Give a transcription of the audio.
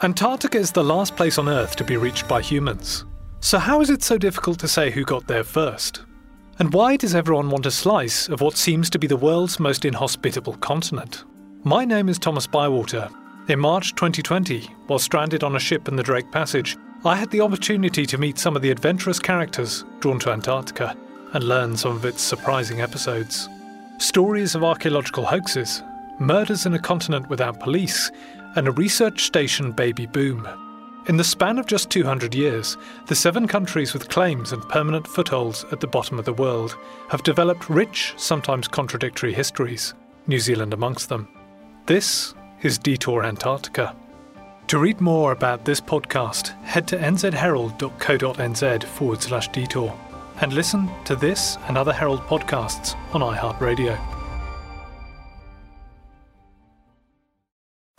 Antarctica is the last place on Earth to be reached by humans. So, how is it so difficult to say who got there first? And why does everyone want a slice of what seems to be the world's most inhospitable continent? My name is Thomas Bywater. In March 2020, while stranded on a ship in the Drake Passage, I had the opportunity to meet some of the adventurous characters drawn to Antarctica and learn some of its surprising episodes. Stories of archaeological hoaxes, murders in a continent without police, and a research station baby boom. In the span of just 200 years, the seven countries with claims and permanent footholds at the bottom of the world have developed rich, sometimes contradictory histories, New Zealand amongst them. This is Detour Antarctica. To read more about this podcast, head to nzherald.co.nz forward slash detour and listen to this and other Herald podcasts on iHeartRadio.